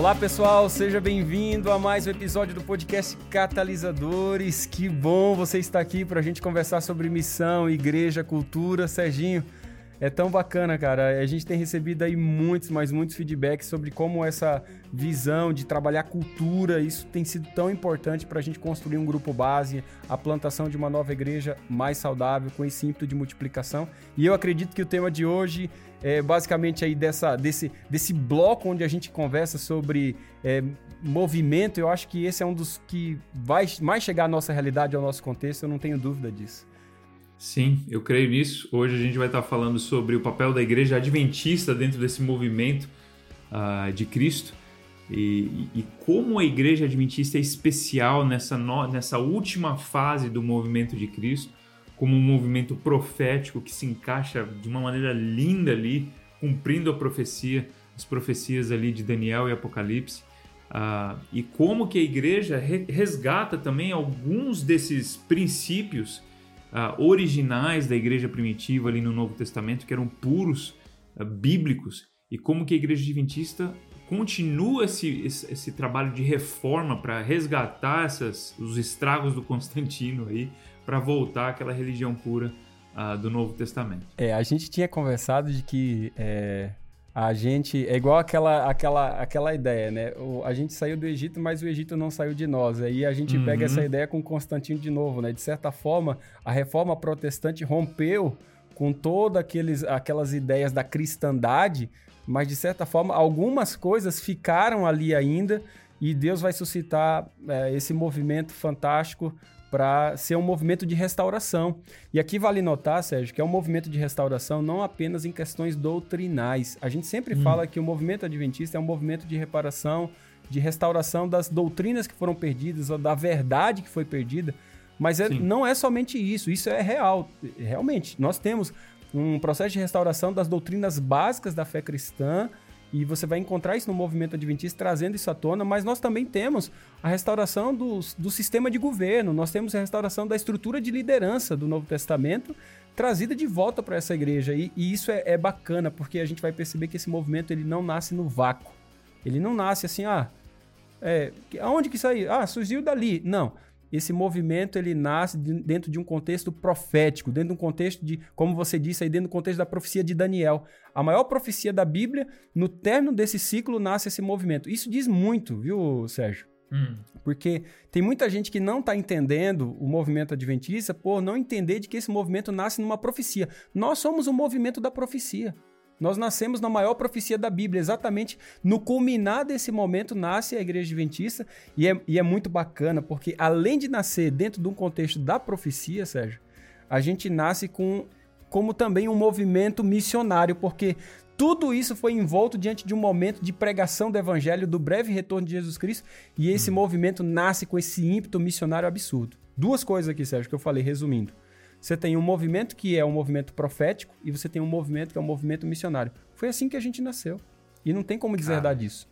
Olá pessoal, seja bem-vindo a mais um episódio do podcast Catalisadores. Que bom você estar aqui para a gente conversar sobre missão, igreja, cultura. Serginho, é tão bacana, cara. A gente tem recebido aí muitos, mas muitos feedbacks sobre como essa visão de trabalhar cultura, isso tem sido tão importante para a gente construir um grupo base, a plantação de uma nova igreja mais saudável, com esse ímpeto de multiplicação. E eu acredito que o tema de hoje é basicamente aí dessa, desse, desse bloco onde a gente conversa sobre é, movimento. Eu acho que esse é um dos que vai mais chegar à nossa realidade, ao nosso contexto, eu não tenho dúvida disso. Sim, eu creio nisso. Hoje a gente vai estar falando sobre o papel da igreja adventista dentro desse movimento uh, de Cristo e, e, como a igreja adventista é especial nessa, no, nessa última fase do movimento de Cristo, como um movimento profético que se encaixa de uma maneira linda ali, cumprindo a profecia, as profecias ali de Daniel e Apocalipse. Uh, e como que a igreja resgata também alguns desses princípios uh, originais da igreja primitiva ali no Novo Testamento, que eram puros, uh, bíblicos, e como que a igreja adventista continua esse, esse, esse trabalho de reforma para resgatar essas, os estragos do Constantino aí, para voltar àquela religião pura uh, do Novo Testamento. É, a gente tinha conversado de que é, a gente é igual aquela aquela aquela ideia, né? O, a gente saiu do Egito, mas o Egito não saiu de nós. Aí a gente uhum. pega essa ideia com Constantino de novo, né? De certa forma, a reforma protestante rompeu com todas aqueles aquelas ideias da cristandade, mas de certa forma algumas coisas ficaram ali ainda e Deus vai suscitar é, esse movimento fantástico para ser um movimento de restauração. E aqui vale notar, Sérgio, que é um movimento de restauração não apenas em questões doutrinais. A gente sempre hum. fala que o movimento adventista é um movimento de reparação, de restauração das doutrinas que foram perdidas, ou da verdade que foi perdida. Mas é, não é somente isso, isso é real. Realmente, nós temos um processo de restauração das doutrinas básicas da fé cristã, e você vai encontrar isso no movimento adventista trazendo isso à tona, mas nós também temos a restauração do, do sistema de governo, nós temos a restauração da estrutura de liderança do Novo Testamento trazida de volta para essa igreja. E, e isso é, é, bacana, porque a gente vai perceber que esse movimento ele não nasce no vácuo. Ele não nasce assim, ah, é, aonde que saiu? Ah, surgiu dali. Não esse movimento ele nasce dentro de um contexto profético, dentro de um contexto de, como você disse aí, dentro do contexto da profecia de Daniel. A maior profecia da Bíblia, no término desse ciclo nasce esse movimento. Isso diz muito, viu, Sérgio? Hum. Porque tem muita gente que não está entendendo o movimento adventista por não entender de que esse movimento nasce numa profecia. Nós somos o movimento da profecia. Nós nascemos na maior profecia da Bíblia, exatamente no culminar desse momento nasce a Igreja Adventista e é, e é muito bacana, porque além de nascer dentro de um contexto da profecia, Sérgio, a gente nasce com como também um movimento missionário, porque tudo isso foi envolto diante de um momento de pregação do evangelho, do breve retorno de Jesus Cristo, e esse hum. movimento nasce com esse ímpeto missionário absurdo. Duas coisas aqui, Sérgio, que eu falei resumindo. Você tem um movimento que é um movimento profético e você tem um movimento que é um movimento missionário. Foi assim que a gente nasceu. E não tem como deserdar disso.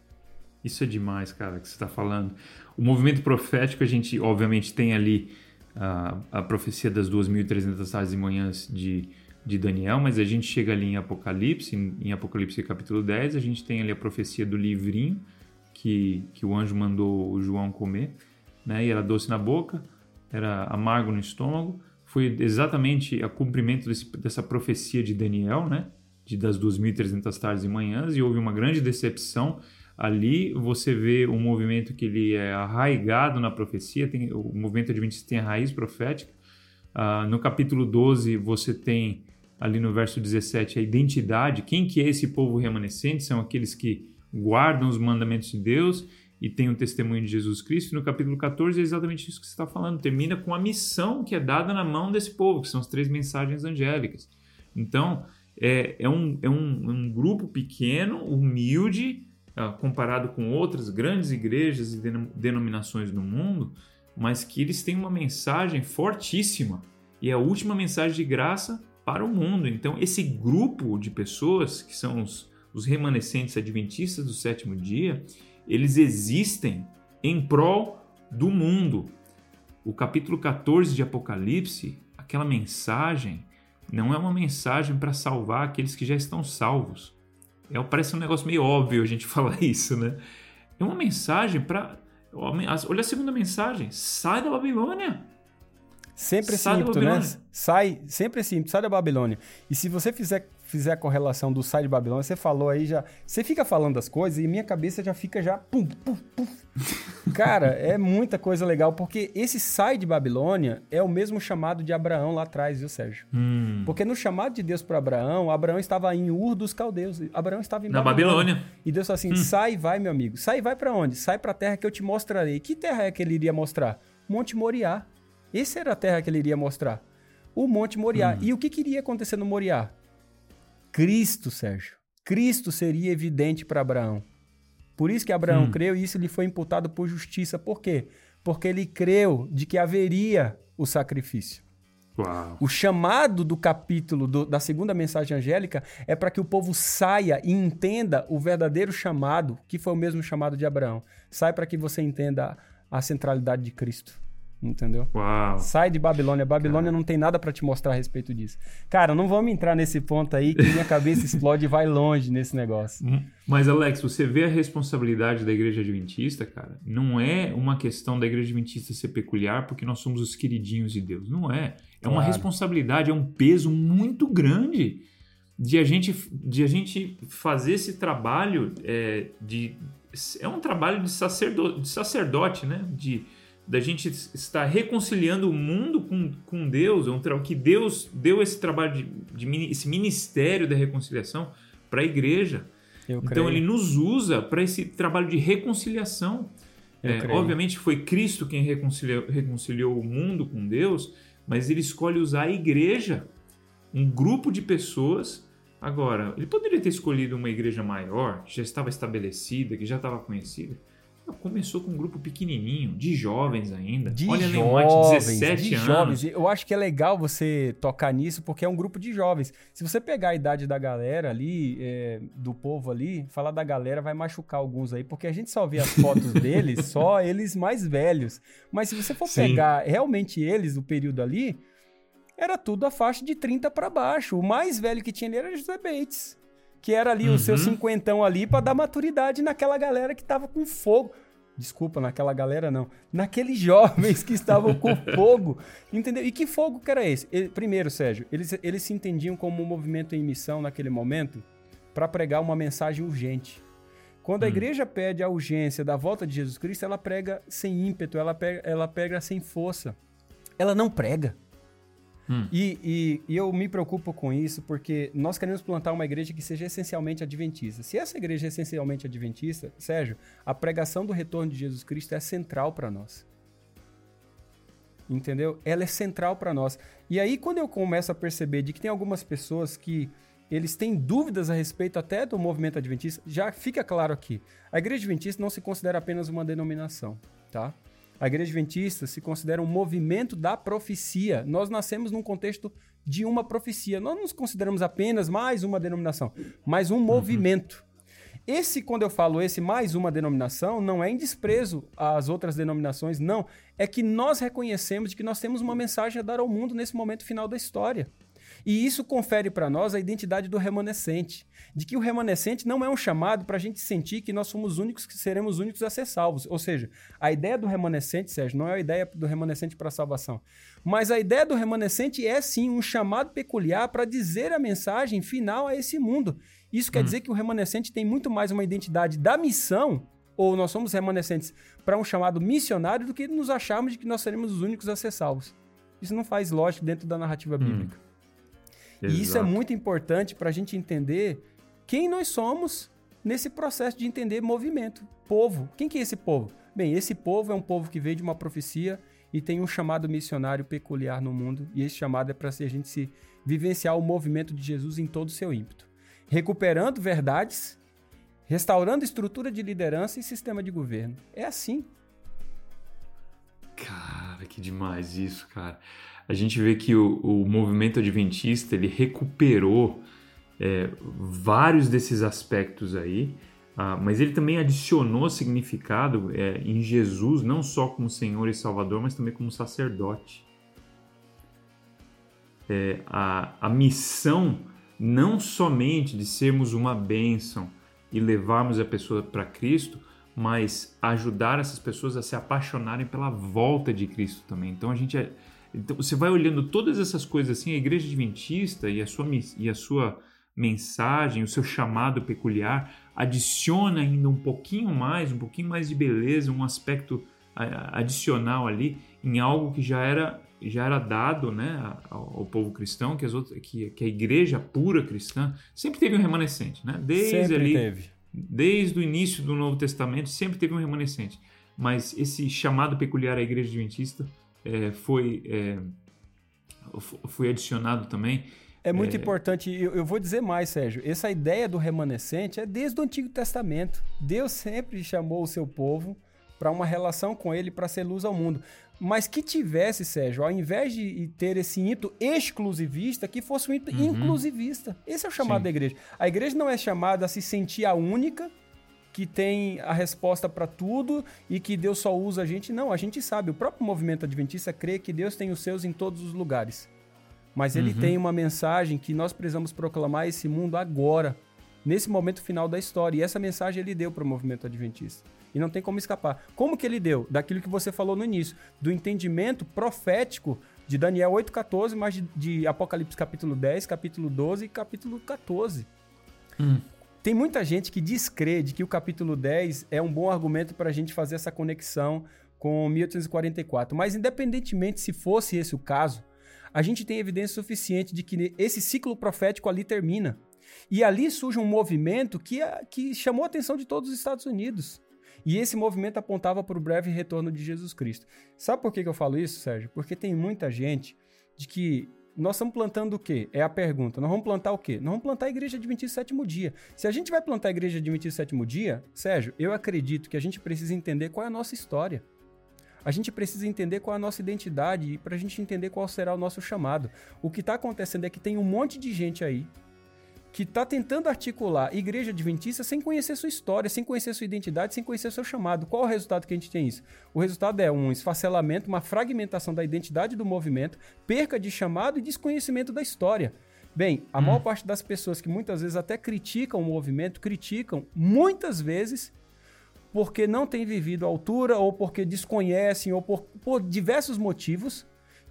Isso é demais, cara, que você está falando. O movimento profético, a gente, obviamente, tem ali uh, a profecia das 2.300 tardes e manhãs de, de Daniel, mas a gente chega ali em Apocalipse, em, em Apocalipse capítulo 10, a gente tem ali a profecia do livrinho que, que o anjo mandou o João comer, né? E era doce na boca, era amargo no estômago foi exatamente a cumprimento desse, dessa profecia de Daniel, né? De, das 2.300 tardes e manhãs, e houve uma grande decepção. Ali você vê um movimento que ele é arraigado na profecia, tem, o movimento adventista tem a raiz profética. Uh, no capítulo 12 você tem ali no verso 17 a identidade, quem que é esse povo remanescente? São aqueles que guardam os mandamentos de Deus e tem o testemunho de Jesus Cristo. No capítulo 14 é exatamente isso que você está falando. Termina com a missão que é dada na mão desse povo, que são as três mensagens angélicas. Então, é, é, um, é um, um grupo pequeno, humilde, uh, comparado com outras grandes igrejas e denominações do mundo, mas que eles têm uma mensagem fortíssima. E é a última mensagem de graça para o mundo. Então, esse grupo de pessoas, que são os, os remanescentes adventistas do sétimo dia, eles existem em prol do mundo. O capítulo 14 de Apocalipse, aquela mensagem, não é uma mensagem para salvar aqueles que já estão salvos. É, parece um negócio meio óbvio a gente falar isso, né? é uma mensagem para. Olha a segunda mensagem: sai da Babilônia. Sempre esse ímpeto, né? Sai, sempre esse ímpeto, sai da Babilônia. E se você fizer, fizer a correlação do sai de Babilônia, você falou aí já. Você fica falando das coisas e minha cabeça já fica já. Pum, pum, pum. Cara, é muita coisa legal, porque esse sai de Babilônia é o mesmo chamado de Abraão lá atrás, viu, Sérgio? Hum. Porque no chamado de Deus para Abraão, Abraão estava em Ur dos Caldeus. Abraão estava em Na Babilônia. Babilônia. E Deus falou assim: hum. sai e vai, meu amigo. Sai e vai para onde? Sai para a terra que eu te mostrarei. Que terra é que ele iria mostrar? Monte Moriá. Essa era a terra que ele iria mostrar. O Monte Moriá. Hum. E o que queria acontecer no Moriá? Cristo, Sérgio. Cristo seria evidente para Abraão. Por isso que Abraão hum. creu e isso lhe foi imputado por justiça. Por quê? Porque ele creu de que haveria o sacrifício. Uau. O chamado do capítulo do, da segunda mensagem angélica é para que o povo saia e entenda o verdadeiro chamado, que foi o mesmo chamado de Abraão. Sai para que você entenda a centralidade de Cristo. Entendeu? Uau. Sai de Babilônia. Babilônia Cara. não tem nada para te mostrar a respeito disso. Cara, não vamos entrar nesse ponto aí que minha cabeça explode e vai longe nesse negócio. Hum. Mas, Alex, você vê a responsabilidade da igreja adventista, cara? Não é uma questão da igreja adventista ser peculiar porque nós somos os queridinhos de Deus. Não é. É claro. uma responsabilidade, é um peso muito grande de a gente, de a gente fazer esse trabalho é, de. É um trabalho de, sacerdo, de sacerdote, né? De da gente estar reconciliando o mundo com, com Deus, é um que Deus deu esse trabalho de, de esse ministério da reconciliação para a igreja. Eu então creio. ele nos usa para esse trabalho de reconciliação. É, obviamente foi Cristo quem reconciliou, reconciliou o mundo com Deus, mas ele escolhe usar a igreja, um grupo de pessoas. Agora, ele poderia ter escolhido uma igreja maior, que já estava estabelecida, que já estava conhecida. Começou com um grupo pequenininho, de jovens ainda. De Olha, jovens, 17 de anos. jovens. Eu acho que é legal você tocar nisso, porque é um grupo de jovens. Se você pegar a idade da galera ali, é, do povo ali, falar da galera vai machucar alguns aí, porque a gente só vê as fotos deles, só eles mais velhos. Mas se você for Sim. pegar realmente eles, do período ali, era tudo a faixa de 30 para baixo. O mais velho que tinha ali era José Bates que era ali uhum. o seu uhum. cinquentão ali para dar maturidade naquela galera que tava com fogo. Desculpa, naquela galera não. Naqueles jovens que estavam com fogo. Entendeu? E que fogo que era esse? Ele, primeiro, Sérgio, eles, eles se entendiam como um movimento em missão naquele momento para pregar uma mensagem urgente. Quando a hum. igreja pede a urgência da volta de Jesus Cristo, ela prega sem ímpeto, ela pega, ela prega sem força. Ela não prega. Hum. E, e, e, eu me preocupo com isso porque nós queremos plantar uma igreja que seja essencialmente adventista. Se essa igreja é essencialmente adventista, Sérgio, a pregação do retorno de Jesus Cristo é central para nós. Entendeu? Ela é central para nós. E aí, quando eu começo a perceber de que tem algumas pessoas que eles têm dúvidas a respeito até do movimento adventista, já fica claro aqui. A igreja adventista não se considera apenas uma denominação, tá? A igreja adventista se considera um movimento da profecia. Nós nascemos num contexto de uma profecia. Nós não nos consideramos apenas mais uma denominação, mas um uhum. movimento. Esse, quando eu falo esse mais uma denominação, não é em desprezo às outras denominações, não. É que nós reconhecemos de que nós temos uma mensagem a dar ao mundo nesse momento final da história. E isso confere para nós a identidade do remanescente, de que o remanescente não é um chamado para a gente sentir que nós somos únicos, que seremos únicos a ser salvos. Ou seja, a ideia do remanescente, Sérgio, não é a ideia do remanescente para a salvação. Mas a ideia do remanescente é sim um chamado peculiar para dizer a mensagem final a esse mundo. Isso quer hum. dizer que o remanescente tem muito mais uma identidade da missão ou nós somos remanescentes para um chamado missionário do que nos acharmos de que nós seremos os únicos a ser salvos. Isso não faz lógica dentro da narrativa bíblica. Hum. E isso é muito importante para a gente entender quem nós somos nesse processo de entender movimento. Povo. Quem que é esse povo? Bem, esse povo é um povo que veio de uma profecia e tem um chamado missionário peculiar no mundo, e esse chamado é para a gente se vivenciar o movimento de Jesus em todo o seu ímpeto, recuperando verdades, restaurando estrutura de liderança e sistema de governo. É assim. Cara, que demais isso, cara a gente vê que o, o movimento adventista ele recuperou é, vários desses aspectos aí, ah, mas ele também adicionou significado é, em Jesus, não só como Senhor e Salvador, mas também como sacerdote. É, a, a missão não somente de sermos uma bênção e levarmos a pessoa para Cristo, mas ajudar essas pessoas a se apaixonarem pela volta de Cristo também. Então a gente é, então você vai olhando todas essas coisas assim, a igreja adventista e a sua e a sua mensagem, o seu chamado peculiar adiciona ainda um pouquinho mais, um pouquinho mais de beleza, um aspecto adicional ali em algo que já era já era dado né, ao, povo cristão, que, as outras, que, que, a igreja pura cristã sempre teve um remanescente. Né? Desde sempre ali, teve. Desde o início do Novo Testamento, sempre teve um remanescente. Mas esse chamado peculiar à igreja adventista é, foi, é, foi adicionado também. É muito é... importante, eu, eu, vou dizer mais, Sérgio. Essa ideia do remanescente é desde o Antigo Testamento. Deus sempre chamou o seu povo para uma relação com ele, para ser luz ao mundo. Mas que tivesse, Sérgio, ao invés de ter esse ímpeto exclusivista, que fosse um ímpeto uhum. inclusivista. Esse é o chamado Sim. da igreja. A igreja não é chamada a se sentir a única que tem a resposta para tudo e que Deus só usa a gente. Não, a gente sabe. O próprio movimento adventista crê que Deus tem os seus em todos os lugares. Mas ele uhum. tem uma mensagem que nós precisamos proclamar esse mundo agora, nesse momento final da história. E essa mensagem ele deu para o movimento adventista. E não tem como escapar. Como que ele deu? Daquilo que você falou no início, do entendimento profético de Daniel 8,14, mas de, de, Apocalipse capítulo 10, capítulo 12 e capítulo 14. Hum. Tem muita gente que descrê de que o capítulo 10 é um bom argumento para a gente fazer essa conexão com 1844. Mas, independentemente se fosse esse o caso, a gente tem evidência suficiente de que esse ciclo profético ali termina. E ali surge um movimento que, que chamou a atenção de todos os Estados Unidos. E esse movimento apontava para o breve retorno de Jesus Cristo. Sabe por que, que eu falo isso, Sérgio? Porque tem muita gente de que nós estamos plantando o quê? É a pergunta. Nós vamos plantar o quê? Nós vamos plantar a igreja adventista sétimo dia. Se a gente vai plantar a igreja adventista sétimo dia, Sérgio, eu acredito que a gente precisa entender qual é a nossa história. A gente precisa entender qual é a nossa identidade e para a gente entender qual será o nosso chamado. O que está acontecendo é que tem um monte de gente aí que está tentando articular igreja adventista sem conhecer sua história, sem conhecer sua identidade, sem conhecer seu chamado. Qual o resultado que a gente tem isso? O resultado é um esfacelamento, uma fragmentação da identidade do movimento, perca de chamado e desconhecimento da história. Bem, a hum. maior parte das pessoas que muitas vezes até criticam o movimento, criticam muitas vezes porque não têm vivido a altura ou porque desconhecem ou por, por diversos motivos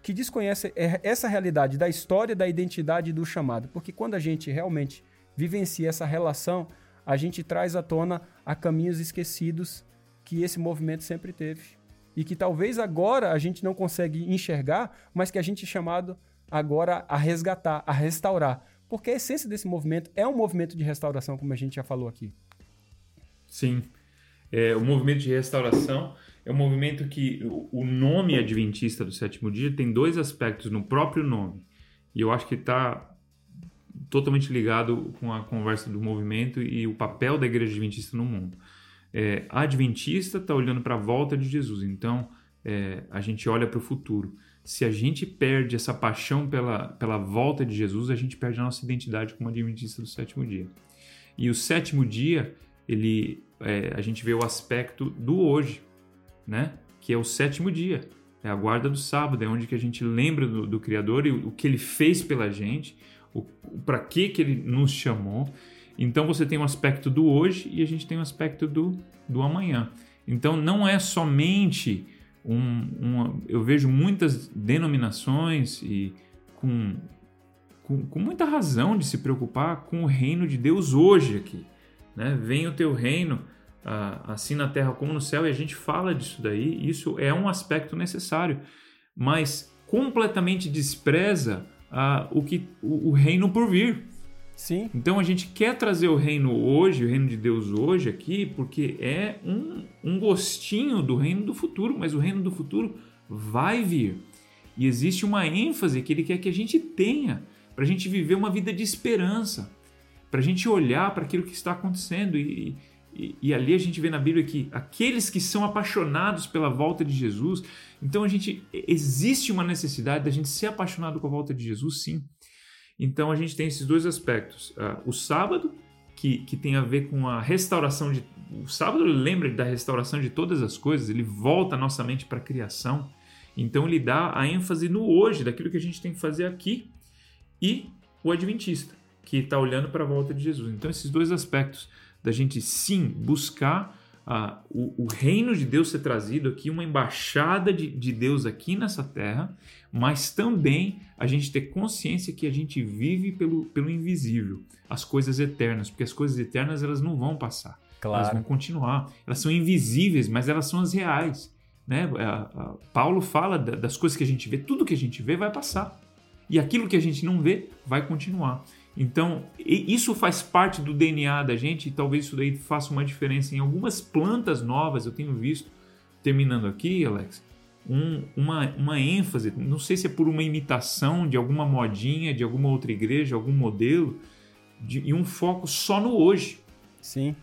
que desconhece é, essa realidade da história, da identidade e do chamado. Porque quando a gente realmente vivencia essa relação, a gente traz à tona a caminhos esquecidos que esse movimento sempre teve. E que talvez agora a gente não consegue enxergar, mas que a gente é chamado agora a resgatar, a restaurar. Porque a essência desse movimento é um movimento de restauração, como a gente já falou aqui. Sim. É, o movimento de restauração é um movimento que o nome adventista do sétimo dia tem dois aspectos no próprio nome. E eu acho que está totalmente ligado com a conversa do movimento e o papel da igreja adventista no mundo. É, a adventista está olhando para a volta de Jesus, então é, a gente olha para o futuro. Se a gente perde essa paixão pela, pela volta de Jesus, a gente perde a nossa identidade como adventista do sétimo dia. E o sétimo dia, ele, é, a gente vê o aspecto do hoje né? Que é o sétimo dia, é a guarda do sábado, é onde que a gente lembra do, do Criador e o, o, que Ele fez pela gente, para que que Ele nos chamou. Então você tem um aspecto do hoje e a gente tem um aspecto do, do amanhã. Então não é somente um, eu vejo muitas denominações e com, com, com, muita razão de se preocupar com o reino de Deus hoje aqui. Né? Vem o teu reino, assim na terra como no céu, e a gente fala disso daí, isso é um aspecto necessário, mas completamente despreza o, que, o, o reino por vir. Sim. Então a gente quer trazer o reino hoje, o reino de Deus hoje aqui, porque é um, um gostinho do reino do futuro, mas o reino do futuro vai vir. E existe uma ênfase que ele quer que a gente tenha para a gente viver uma vida de esperança, para a gente olhar para aquilo que está acontecendo e, e, e, ali a gente vê na Bíblia que aqueles que são apaixonados pela volta de Jesus, então a gente existe uma necessidade da gente ser apaixonado com a volta de Jesus, sim. Então a gente tem esses dois aspectos: uh, o sábado que, que tem a ver com a restauração de o sábado lembra da restauração de todas as coisas, ele volta a nossa mente para a criação. Então ele dá a ênfase no hoje, daquilo que a gente tem que fazer aqui, e o adventista, que está olhando para a volta de Jesus. Então esses dois aspectos da gente sim buscar ah, o, o, reino de Deus ser trazido aqui, uma embaixada de, de Deus aqui nessa terra, mas também a gente ter consciência que a gente vive pelo, pelo invisível, as coisas eternas, porque as coisas eternas elas não vão passar, claro. elas vão continuar, elas são invisíveis, mas elas são as reais. Né? Paulo fala das coisas que a gente vê, tudo que a gente vê vai passar. E aquilo que a gente não vê vai continuar. Então, isso faz parte do DNA da gente e talvez isso daí faça uma diferença em algumas plantas novas. Eu tenho visto, terminando aqui, Alex, um, uma, uma ênfase, não sei se é por uma imitação de alguma modinha, de alguma outra igreja, algum modelo, de, e um foco só no hoje. Sim.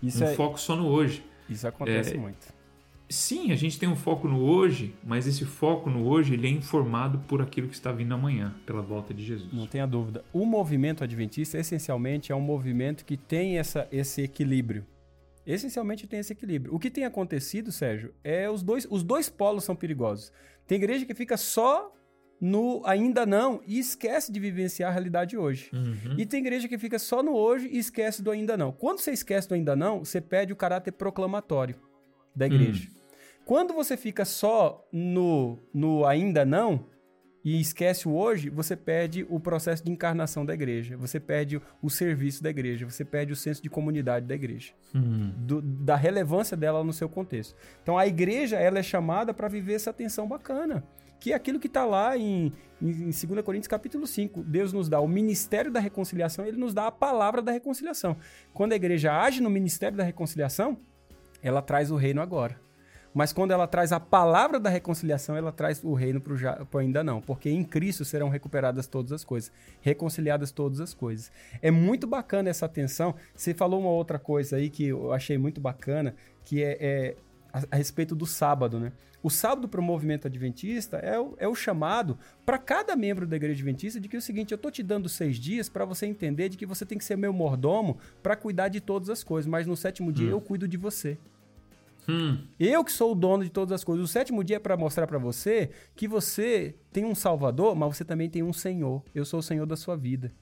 Isso um é... foco só no hoje. Isso acontece é, muito. Sim, a gente tem um foco no hoje, mas esse foco no hoje ele é informado por aquilo que está vindo amanhã, pela volta de Jesus. Não tenha dúvida. O movimento adventista, essencialmente, é um movimento que tem essa, esse equilíbrio. Essencialmente tem esse equilíbrio. O que tem acontecido, Sérgio, é os dois, os dois polos são perigosos. Tem igreja que fica só no ainda não e esquece de vivenciar a realidade hoje. Uhum. E tem igreja que fica só no hoje e esquece do ainda não. Quando você esquece do ainda não, você perde o caráter proclamatório da igreja. Hum. Quando você fica só no, no ainda não e esquece o hoje, você perde o processo de encarnação da igreja, você perde o serviço da igreja, você perde o senso de comunidade da igreja, hum. do, da relevância dela no seu contexto. Então a igreja ela é chamada para viver essa atenção bacana que é aquilo que está lá em, em, em 2 Coríntios capítulo 5. Deus nos dá o ministério da reconciliação, ele nos dá a palavra da reconciliação. Quando a igreja age no ministério da reconciliação, ela traz o reino agora. Mas quando ela traz a palavra da reconciliação, ela traz o reino para o ainda não. Porque em Cristo serão recuperadas todas as coisas, reconciliadas todas as coisas. É muito bacana essa atenção. Você falou uma outra coisa aí que eu achei muito bacana, que é, é a, respeito do sábado, né? O sábado para o movimento adventista é o, é o chamado para cada membro da igreja adventista de que é o seguinte: eu estou te dando seis dias para você entender de que você tem que ser meu mordomo para cuidar de todas as coisas, mas no sétimo dia hum. eu cuido de você. Hum. Eu que sou o dono de todas as coisas. O sétimo dia é para mostrar para você que você tem um Salvador, mas você também tem um Senhor. Eu sou o Senhor da sua vida.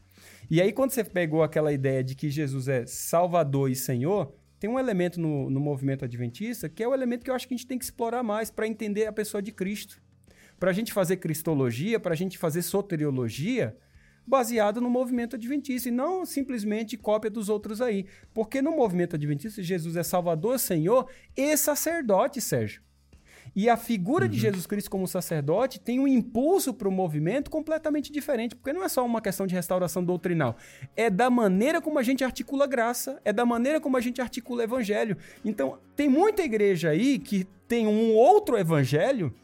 E aí, quando você pegou aquela ideia de que Jesus é Salvador e Senhor, tem um elemento no, no movimento adventista que é o elemento que eu acho que a gente tem que explorar mais para entender a pessoa de Cristo. Para a gente fazer cristologia, para a gente fazer soteriologia, baseado no movimento adventista e não simplesmente cópia dos outros aí. Porque no movimento adventista, Jesus é Salvador, Senhor e sacerdote, Sérgio. E a figura uhum. de Jesus Cristo como sacerdote tem um impulso para o movimento completamente diferente, porque não é só uma questão de restauração doutrinal, é da maneira como a gente articula graça, é da maneira como a gente articula evangelho. Então, tem muita igreja aí que tem um outro evangelho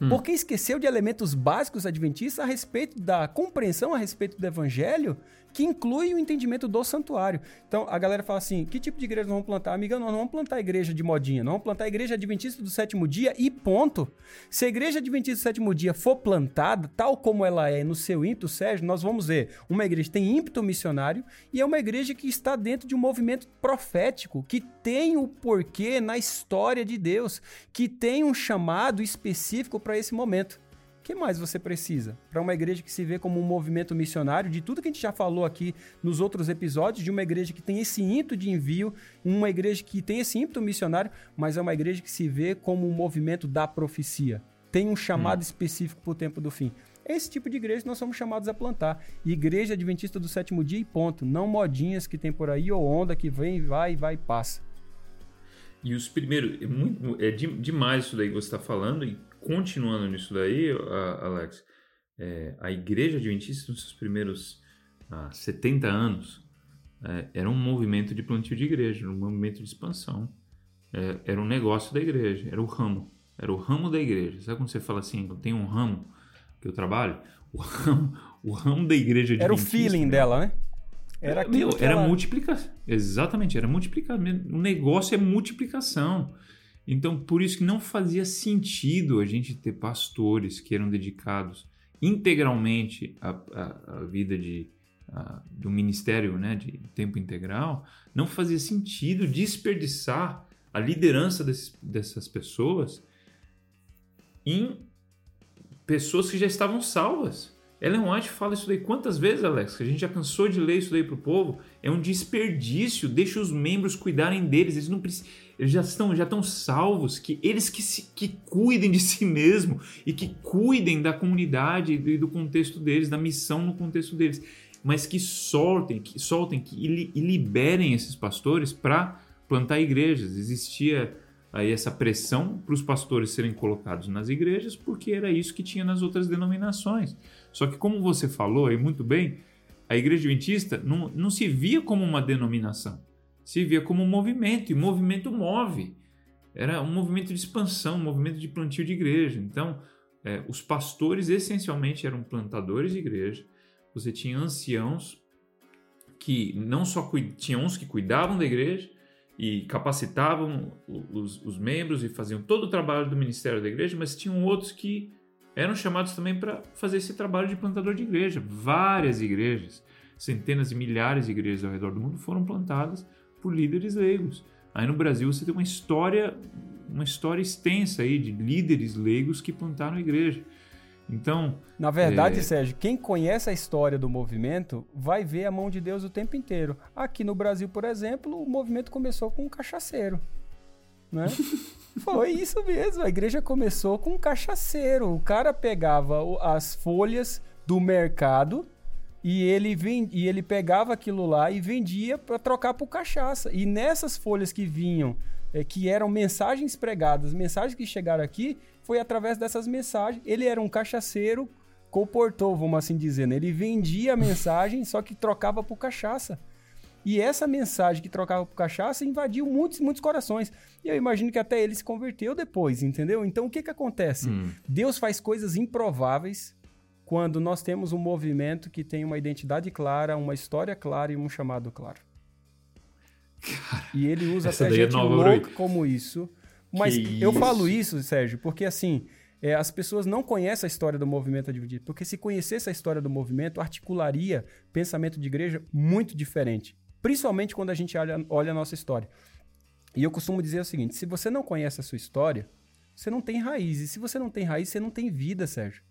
Hum. Porque esqueceu de elementos básicos adventistas a respeito da compreensão a respeito do evangelho que inclui o entendimento do santuário. Então a galera fala assim: que tipo de igreja nós vamos plantar? Amiga, nós não vamos plantar igreja de modinha, nós vamos plantar a igreja adventista do sétimo dia e ponto. Se a igreja adventista do sétimo dia for plantada, tal como ela é no seu ímpeto, Sérgio, nós vamos ver uma igreja que tem ímpeto missionário e é uma igreja que está dentro de um movimento profético, que tem o porquê na história de Deus, que tem um chamado específico para esse momento que mais você precisa para uma igreja que se vê como um movimento missionário, de tudo que a gente já falou aqui nos outros episódios, de uma igreja que tem esse ímpeto de envio, uma igreja que tem esse ímpeto missionário, mas é uma igreja que se vê como um movimento da profecia. Tem um chamado hum. específico para o tempo do fim. É esse tipo de igreja que nós somos chamados a plantar. Igreja Adventista do sétimo dia e ponto. Não modinhas que tem por aí ou onda que vem, vai, vai e passa. E os primeiros, é, muito, é de, demais isso daí que você está falando, e continuando nisso daí, Alex, é, a igreja adventista nos seus primeiros ah, 70 anos é, era um movimento de plantio de igreja, um movimento de expansão. É, era um negócio da igreja, era o ramo, era o ramo da igreja. Sabe quando você fala assim, eu tenho um ramo que eu trabalho? O ramo, o ramo da igreja adventista... Era o feeling dela, né? Era, aquilo Meu, era ela... multiplicação. Exatamente, era multiplicação. O negócio é multiplicação. Então, por isso que não fazia sentido a gente ter pastores que eram dedicados integralmente à, à, à vida de, à, do ministério né, de tempo integral. Não fazia sentido desperdiçar a liderança desse, dessas pessoas em pessoas que já estavam salvas Ellen White fala isso daí quantas vezes, Alex? Que a gente já cansou de ler isso daí para o povo. É um desperdício. Deixa os membros cuidarem deles. Eles não precisam. Eles já estão, já estão salvos. Que eles que, se, que cuidem de si mesmo e que cuidem da comunidade e do contexto deles, da missão no contexto deles. Mas que soltem, que soltem, que e liberem esses pastores para plantar igrejas. Existia aí essa pressão para os pastores serem colocados nas igrejas, porque era isso que tinha nas outras denominações. Só que, como você falou aí muito bem, a igreja adventista não, não se via como uma denominação, se via como um movimento, e movimento move. Era um movimento de expansão, um movimento de plantio de igreja. Então, é, os pastores essencialmente eram plantadores de igreja, você tinha anciãos que não só tinham uns que cuidavam da igreja, e capacitavam os, os, membros e faziam todo o trabalho do ministério da igreja, mas tinham outros que eram chamados também para fazer esse trabalho de plantador de igreja. Várias igrejas, centenas e milhares de igrejas ao redor do mundo foram plantadas por líderes leigos. Aí no Brasil você tem uma história, uma história extensa aí de líderes leigos que plantaram a igreja. Então. Na verdade, é... Sérgio, quem conhece a história do movimento vai ver a mão de Deus o tempo inteiro. Aqui no Brasil, por exemplo, o movimento começou com um cachaceiro. Né? Foi isso mesmo. A igreja começou com um cachaceiro. O cara pegava as folhas do mercado e ele, vend... e ele pegava aquilo lá e vendia para trocar por cachaça. E nessas folhas que vinham, é, que eram mensagens pregadas, mensagens que chegaram aqui, foi através dessas mensagens. Ele era um cachaceiro, comportou, vamos assim dizer, né? Ele vendia a mensagem, só que trocava por cachaça. E essa mensagem que trocava por cachaça invadiu muitos, muitos corações. E eu imagino que até ele se converteu depois, entendeu? Então o que que acontece? Hum. Deus faz coisas improváveis quando nós temos um movimento que tem uma identidade clara, uma história clara e um chamado claro. Cara, e ele usa até é gente é louco como isso mas que eu isso? falo isso, Sérgio, porque assim, é, as pessoas não conhecem a história do movimento adventista, porque se conhecesse a história do movimento, articularia pensamento de igreja muito diferente, principalmente quando a gente olha, olha a nossa história. E eu costumo dizer o seguinte: se você não conhece a sua história, você não tem raiz. E se você não tem raiz, você não tem vida, Sérgio.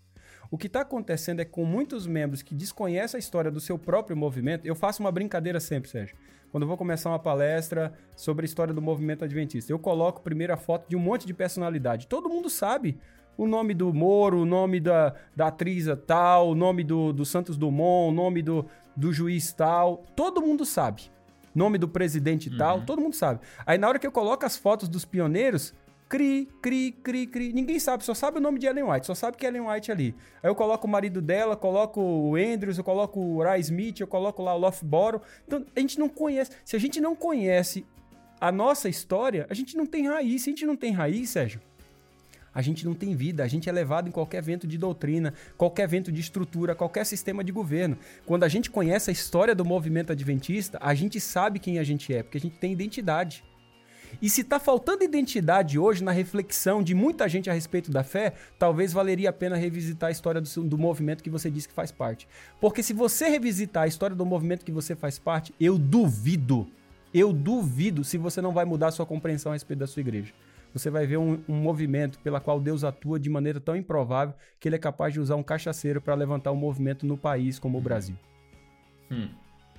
O que está acontecendo é com muitos membros que desconhecem a história do seu próprio movimento. Eu faço uma brincadeira sempre, Sérgio quando eu vou começar uma palestra sobre a história do movimento adventista, eu coloco primeiro a foto de um monte de personalidade. Todo mundo sabe o nome do Moro, o nome da, da atriz tal, o nome do, do Santos Dumont, o nome do, do juiz tal. Todo mundo sabe. Nome do presidente uhum. tal, todo mundo sabe. Aí na hora que eu coloco as fotos dos pioneiros, Cri, cri, cri, cri. Ninguém sabe, só sabe o nome de Ellen White, só sabe que é Ellen White ali. Aí eu coloco o marido dela, coloco o Andrews, eu coloco o Ray Smith, eu coloco lá o Loughborough. Então a gente não conhece. Se a gente não conhece a nossa história, a gente não tem raiz. Se a gente não tem raiz, Sérgio, a gente não tem vida, a gente é levado em qualquer vento de doutrina, qualquer vento de estrutura, qualquer sistema de governo. Quando a gente conhece a história do movimento adventista, a gente sabe quem a gente é, porque a gente tem identidade. E se está faltando identidade hoje na reflexão de muita gente a respeito da fé, talvez valeria a pena revisitar a história do, do movimento que você diz que faz parte. Porque se você revisitar a história do movimento que você faz parte, eu duvido, eu duvido se você não vai mudar a sua compreensão a respeito da sua igreja. Você vai ver um, um movimento pela qual Deus atua de maneira tão improvável que ele é capaz de usar um cachaceiro para levantar um movimento no país como o Brasil. Hum.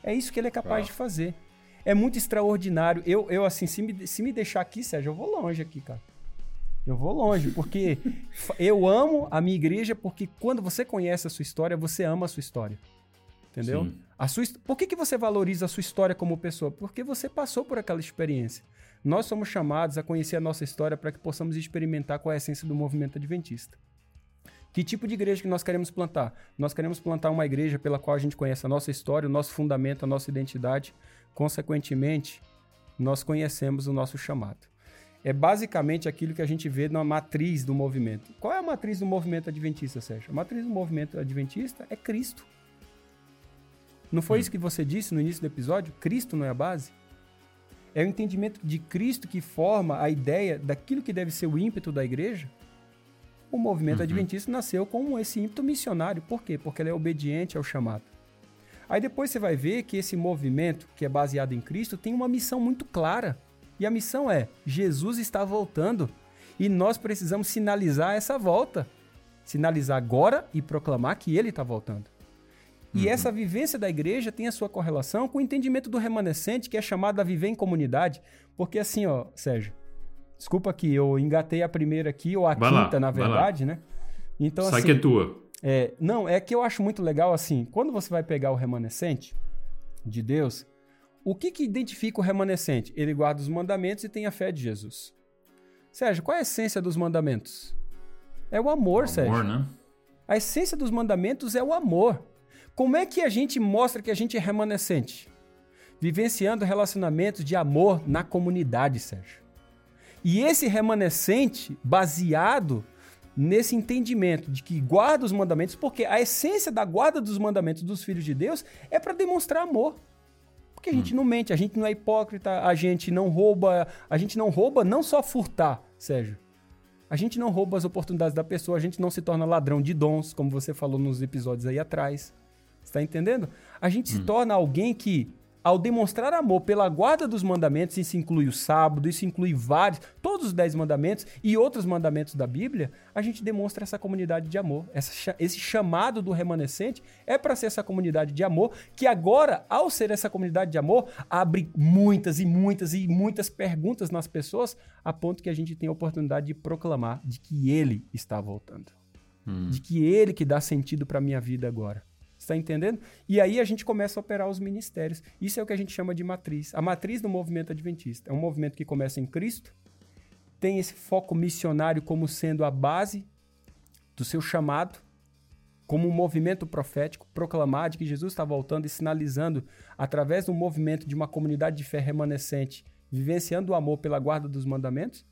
É isso que ele é capaz de fazer é muito extraordinário. Eu, eu assim, se me, se me deixar aqui, Sérgio, eu vou longe aqui, cara. Eu vou longe, porque eu amo a minha igreja, porque quando você conhece a sua história, você ama a sua história. Entendeu? Sim. A sua, por que, que você valoriza a sua história como pessoa? Porque você passou por aquela experiência. Nós somos chamados a conhecer a nossa história para que possamos experimentar qual é a essência do movimento adventista. Que tipo de igreja que nós queremos plantar? Nós queremos plantar uma igreja pela qual a gente conhece a nossa história, o nosso fundamento, a nossa identidade, Consequentemente, nós conhecemos o nosso chamado. É basicamente aquilo que a gente vê na matriz do movimento. Qual é a matriz do movimento adventista, Sérgio? A matriz do movimento adventista é Cristo. Não foi hum. isso que você disse no início do episódio? Cristo não é a base? É o entendimento de Cristo que forma a ideia daquilo que deve ser o ímpeto da igreja? O movimento uhum. adventista nasceu com esse ímpeto missionário. Por quê? Porque ele é obediente ao chamado. Aí depois você vai ver que esse movimento, que é baseado em Cristo, tem uma missão muito clara. E a missão é: Jesus está voltando e nós precisamos sinalizar essa volta. sinalizar agora e proclamar que ele está voltando. E uhum. essa vivência da igreja tem a sua correlação com o entendimento do remanescente, que é chamado a viver em comunidade. Porque assim, ó, Sérgio, desculpa que eu engatei a primeira aqui, ou a vai quinta, lá, na verdade, né? Então, Sabe assim, que é tua. É, não, é que eu acho muito legal assim, quando você vai pegar o remanescente de Deus, o que, que identifica o remanescente? Ele guarda os mandamentos e tem a fé de Jesus. Sérgio, qual é a essência dos mandamentos? É o amor, o Sérgio. Amor, né? A essência dos mandamentos é o amor. Como é que a gente mostra que a gente é remanescente? Vivenciando relacionamentos de amor na comunidade, Sérgio. E esse remanescente, baseado nesse entendimento de que guarda os mandamentos, porque a essência da guarda dos mandamentos dos filhos de Deus é para demonstrar amor. Porque a gente hum. não mente, a gente não é hipócrita, a gente não rouba, a gente não rouba não só furtar, Sérgio. A gente não rouba as oportunidades da pessoa, a gente não se torna ladrão de dons, como você falou nos episódios aí atrás. Está entendendo? A gente hum. se torna alguém que ao demonstrar amor pela guarda dos mandamentos, isso inclui o sábado, isso inclui vários, todos os dez mandamentos e outros mandamentos da Bíblia, a gente demonstra essa comunidade de amor. Essa, esse chamado do remanescente é para ser essa comunidade de amor, que agora, ao ser essa comunidade de amor, abre muitas e muitas e muitas perguntas nas pessoas, a ponto que a gente tem a oportunidade de proclamar de que Ele está voltando. Hum. De que Ele que dá sentido para a minha vida agora está entendendo? E aí a gente começa a operar os ministérios. Isso é o que a gente chama de matriz. A matriz do movimento adventista é um movimento que começa em Cristo, tem esse foco missionário como sendo a base do seu chamado, como um movimento profético, proclamar de que Jesus está voltando e sinalizando através do movimento de uma comunidade de fé remanescente, vivenciando o amor pela guarda dos mandamentos,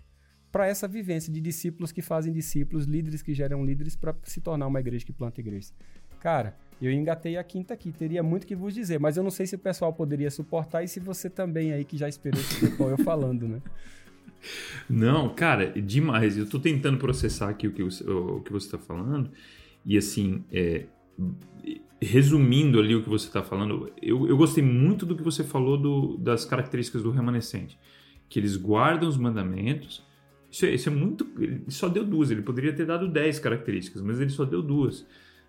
para essa vivência de discípulos que fazem discípulos, líderes que geram líderes para se tornar uma igreja que planta igrejas. Cara, eu engatei a quinta aqui, teria muito que vos dizer, mas eu não sei se o pessoal poderia suportar e se você também aí que já esperou tempo eu falando, né? Não, cara, demais. Eu tô tentando processar aqui o que, o, o que você está falando e assim, é, resumindo ali o que você está falando, eu, eu gostei muito do que você falou do, das características do remanescente, que eles guardam os mandamentos. Isso é, isso é muito. Ele só deu duas, ele poderia ter dado dez características, mas ele só deu duas.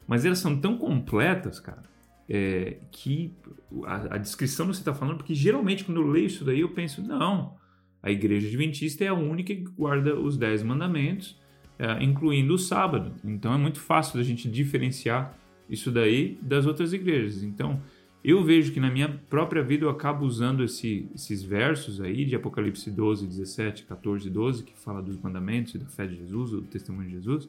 Mas elas são tão completas, cara, é, que a, a, descrição você está falando, porque geralmente quando eu leio isso daí eu penso, não, a igreja adventista é a única que guarda os dez mandamentos, é, incluindo o sábado. Então é muito fácil da gente diferenciar isso daí das outras igrejas. Então eu vejo que na minha própria vida eu acabo usando esse, esses versos aí de Apocalipse 12, 17, 14 e 12, que fala dos mandamentos e da fé de Jesus, do testemunho de Jesus,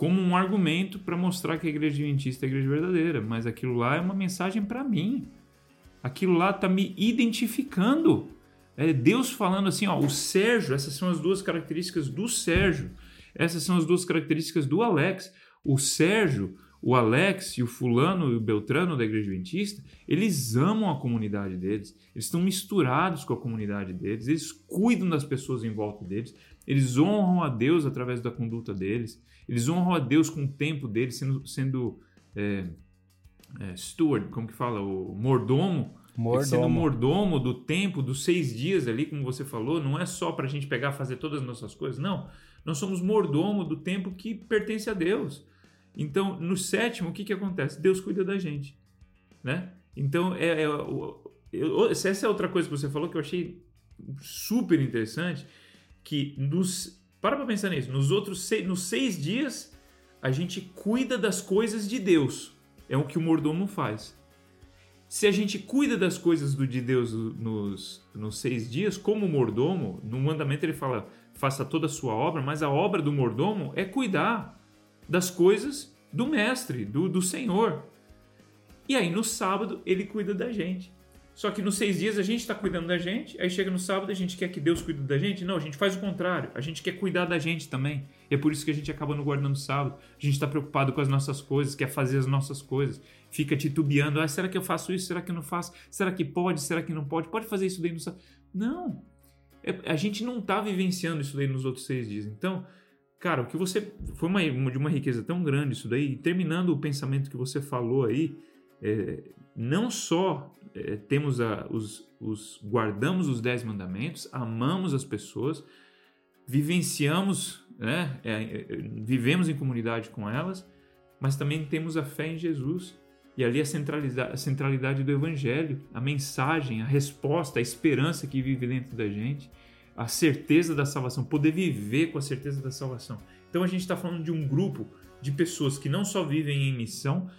como um argumento para mostrar que a igreja adventista é a igreja verdadeira, mas aquilo lá é uma mensagem para mim. Aquilo lá está me identificando. É Deus falando assim, ó, o Sérgio, essas são as duas características do Sérgio. Essas são as duas características do Alex. O Sérgio, o Alex e o fulano e o Beltrano da igreja adventista, eles amam a comunidade deles, eles estão misturados com a comunidade deles, eles cuidam das pessoas em volta deles, eles honram a Deus através da conduta deles, eles honram a Deus com o tempo deles, sendo, sendo é, é, steward, como que fala? O mordomo. Mordomo. Sendo mordomo do tempo, dos seis dias ali, como você falou, não é só para a gente pegar fazer todas as nossas coisas, não. Nós somos mordomo do tempo que pertence a Deus. Então, no sétimo, o que, que acontece? Deus cuida da gente, né? Então, é, é eu, essa é outra coisa que você falou que eu achei super interessante, que nos para pra pensar nisso. Nos outros seis, nos seis dias, a gente cuida das coisas de Deus. É o que o mordomo faz. Se a gente cuida das coisas do, de Deus nos, nos seis dias, como mordomo, no mandamento ele fala: faça toda a sua obra, mas a obra do mordomo é cuidar das coisas do mestre, do, do Senhor. E aí no sábado ele cuida da gente. Só que nos seis dias a gente está cuidando da gente, aí chega no sábado a gente quer que Deus cuide da gente. Não, a gente faz o contrário. A gente quer cuidar da gente também. E é por isso que a gente acaba não guardando o sábado. A gente está preocupado com as nossas coisas, quer fazer as nossas coisas. Fica titubeando. Ah, será que eu faço isso? Será que eu não faço? Será que pode? Será que não pode? Pode fazer isso daí no sábado? Não. É, a gente não está vivenciando isso daí nos outros seis dias. Então, cara, o que você. Foi uma, de uma riqueza tão grande isso daí. E terminando o pensamento que você falou aí, é, não só é, temos a, os, os, guardamos os dez mandamentos, amamos as pessoas, vivenciamos né? É, é, vivemos em comunidade com elas, mas também temos a fé em Jesus. E ali a centralidade, a centralidade do Evangelho, a mensagem, a resposta, a esperança que vive dentro da gente, a certeza da salvação, poder viver com a certeza da salvação. Então a gente está falando de um grupo de pessoas que não só vivem em missão,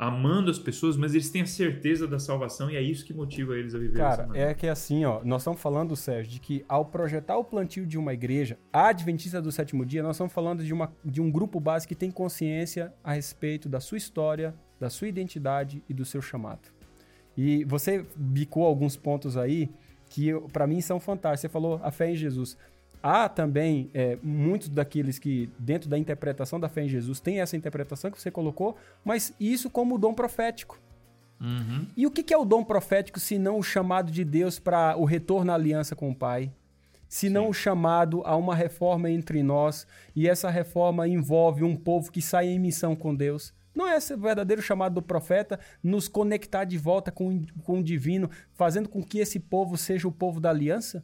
amando as pessoas, mas eles têm a certeza da salvação e é isso que motiva eles a viver Cara, é que assim, ó, nós estamos falando, Sérgio, de que ao projetar o plantio de uma igreja, a Adventista do Sétimo Dia, nós estamos falando de, uma, de um grupo base que tem consciência a respeito da sua história, da sua identidade e do seu chamado. E você bicou alguns pontos aí que para mim são fantásticos. Você falou a fé em Jesus. Há também é, muitos daqueles que, dentro da interpretação da fé em Jesus, tem essa interpretação que você colocou, mas isso como dom profético. Uhum. E o que é o dom profético se não o chamado de Deus para o retorno à aliança com o Pai? Se não o chamado a uma reforma entre nós, e essa reforma envolve um povo que sai em missão com Deus? Não é esse o verdadeiro chamado do profeta nos conectar de volta com, com o divino, fazendo com que esse povo seja o povo da aliança?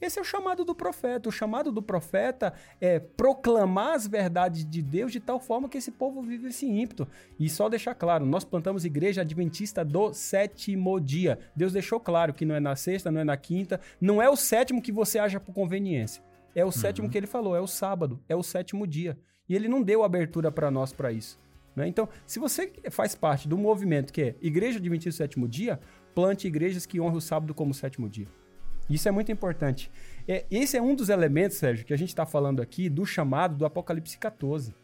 Esse é o chamado do profeta. O chamado do profeta é proclamar as verdades de Deus de tal forma que esse povo vive esse ímpeto. E só deixar claro, nós plantamos igreja adventista do sétimo dia. Deus deixou claro que não é na sexta, não é na quinta, não é o sétimo que você acha por conveniência. É o uhum. sétimo que ele falou, é o sábado, é o sétimo dia. E ele não deu abertura para nós para isso. Né? Então, se você faz parte do movimento que é Igreja Adventista do Sétimo Dia, plante igrejas que honram o sábado como sétimo dia. Isso é muito importante. É, esse é um dos elementos, Sérgio, que a gente está falando aqui do chamado do Apocalipse 14.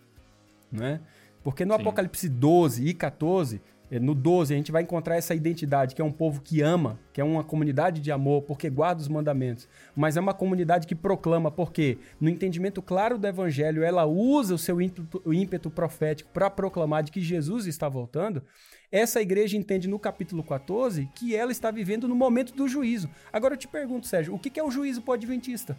Né? Porque no Sim. Apocalipse 12 e 14, é, no 12 a gente vai encontrar essa identidade, que é um povo que ama, que é uma comunidade de amor, porque guarda os mandamentos. Mas é uma comunidade que proclama, porque no entendimento claro do evangelho, ela usa o seu ímpeto, ímpeto profético para proclamar de que Jesus está voltando. Essa igreja entende no capítulo 14 que ela está vivendo no momento do juízo. Agora eu te pergunto, Sérgio, o que é o juízo para o adventista?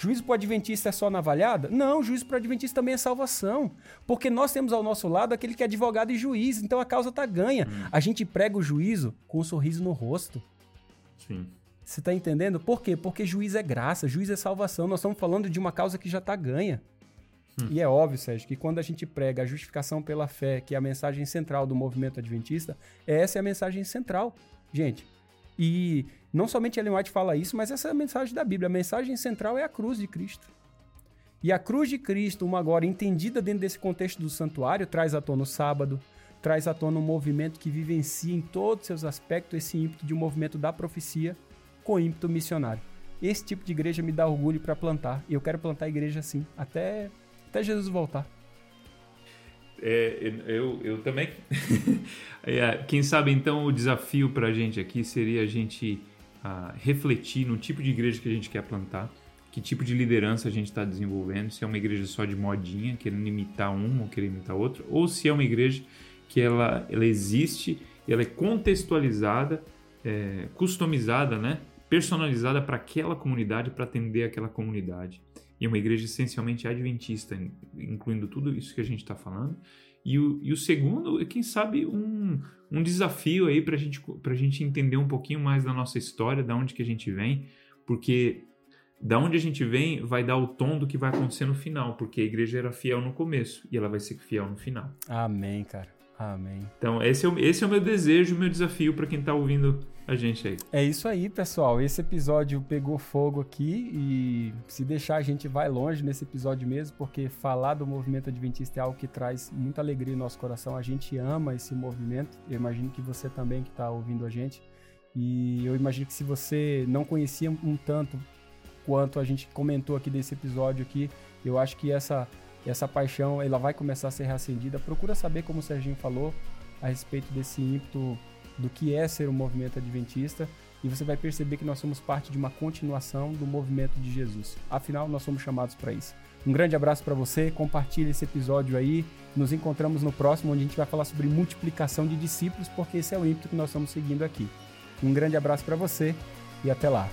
Juízo para o Adventista é só navalhada? Não, juízo para o Adventista também é salvação. Porque nós temos ao nosso lado aquele que é advogado e juiz, então a causa está ganha. Hum. A gente prega o juízo com um sorriso no rosto. Sim. Você está entendendo? Por quê? Porque juiz é graça, juiz é salvação. Nós estamos falando de uma causa que já está ganha. Hum. E é óbvio, Sérgio, que quando a gente prega a justificação pela fé, que é a mensagem central do movimento adventista, essa é a mensagem central. Gente, e não somente Ellen White fala isso, mas essa é a mensagem da Bíblia. A mensagem central é a cruz de Cristo. E a cruz de Cristo, uma agora entendida dentro desse contexto do santuário, traz à tona o sábado, traz à tona um movimento que vivencia em todos seus aspectos esse ímpeto de um movimento da profecia com ímpeto missionário. Esse tipo de igreja me dá orgulho para plantar. E eu quero plantar igreja assim, até, até Jesus voltar. É, eu, eu também. é, quem sabe então o desafio para a gente aqui seria a gente uh, refletir no tipo de igreja que a gente quer plantar, que tipo de liderança a gente está desenvolvendo, se é uma igreja só de modinha, querendo imitar um ou querendo imitar outro, ou se é uma igreja que ela, ela existe, ela é contextualizada, é, customizada, né? personalizada para aquela comunidade, para atender aquela comunidade e uma igreja essencialmente adventista, incluindo tudo isso que a gente está falando. E o, e o segundo, quem sabe, um, um desafio aí para gente, a gente entender um pouquinho mais da nossa história, da onde que a gente vem, porque da onde a gente vem vai dar o tom do que vai acontecer no final, porque a igreja era fiel no começo e ela vai ser fiel no final. Amém, cara. Amém. Então, esse é o, esse é o meu desejo, o meu desafio para quem está ouvindo a gente aí. É isso aí, pessoal. Esse episódio pegou fogo aqui e se deixar a gente vai longe nesse episódio mesmo, porque falar do movimento adventista é algo que traz muita alegria no nosso coração. A gente ama esse movimento. Eu imagino que você também que está ouvindo a gente. E eu imagino que se você não conhecia um tanto quanto a gente comentou aqui desse episódio aqui, eu acho que essa e essa paixão ela vai começar a ser reacendida. Procura saber, como o Serginho falou, a respeito desse ímpeto do que é ser um movimento adventista e você vai perceber que nós somos parte de uma continuação do movimento de Jesus. Afinal, nós somos chamados para isso. Um grande abraço para você, compartilhe esse episódio aí. Nos encontramos no próximo, onde a gente vai falar sobre multiplicação de discípulos, porque esse é o ímpeto que nós estamos seguindo aqui. Um grande abraço para você e até lá.